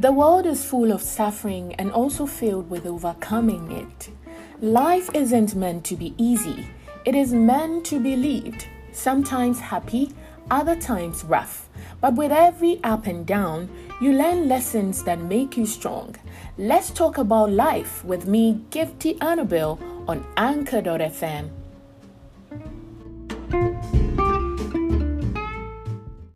The world is full of suffering and also filled with overcoming it. Life isn't meant to be easy, it is meant to be lived, sometimes happy, other times rough. But with every up and down, you learn lessons that make you strong. Let's talk about life with me, Gifty Annabelle, on Anchor.fm.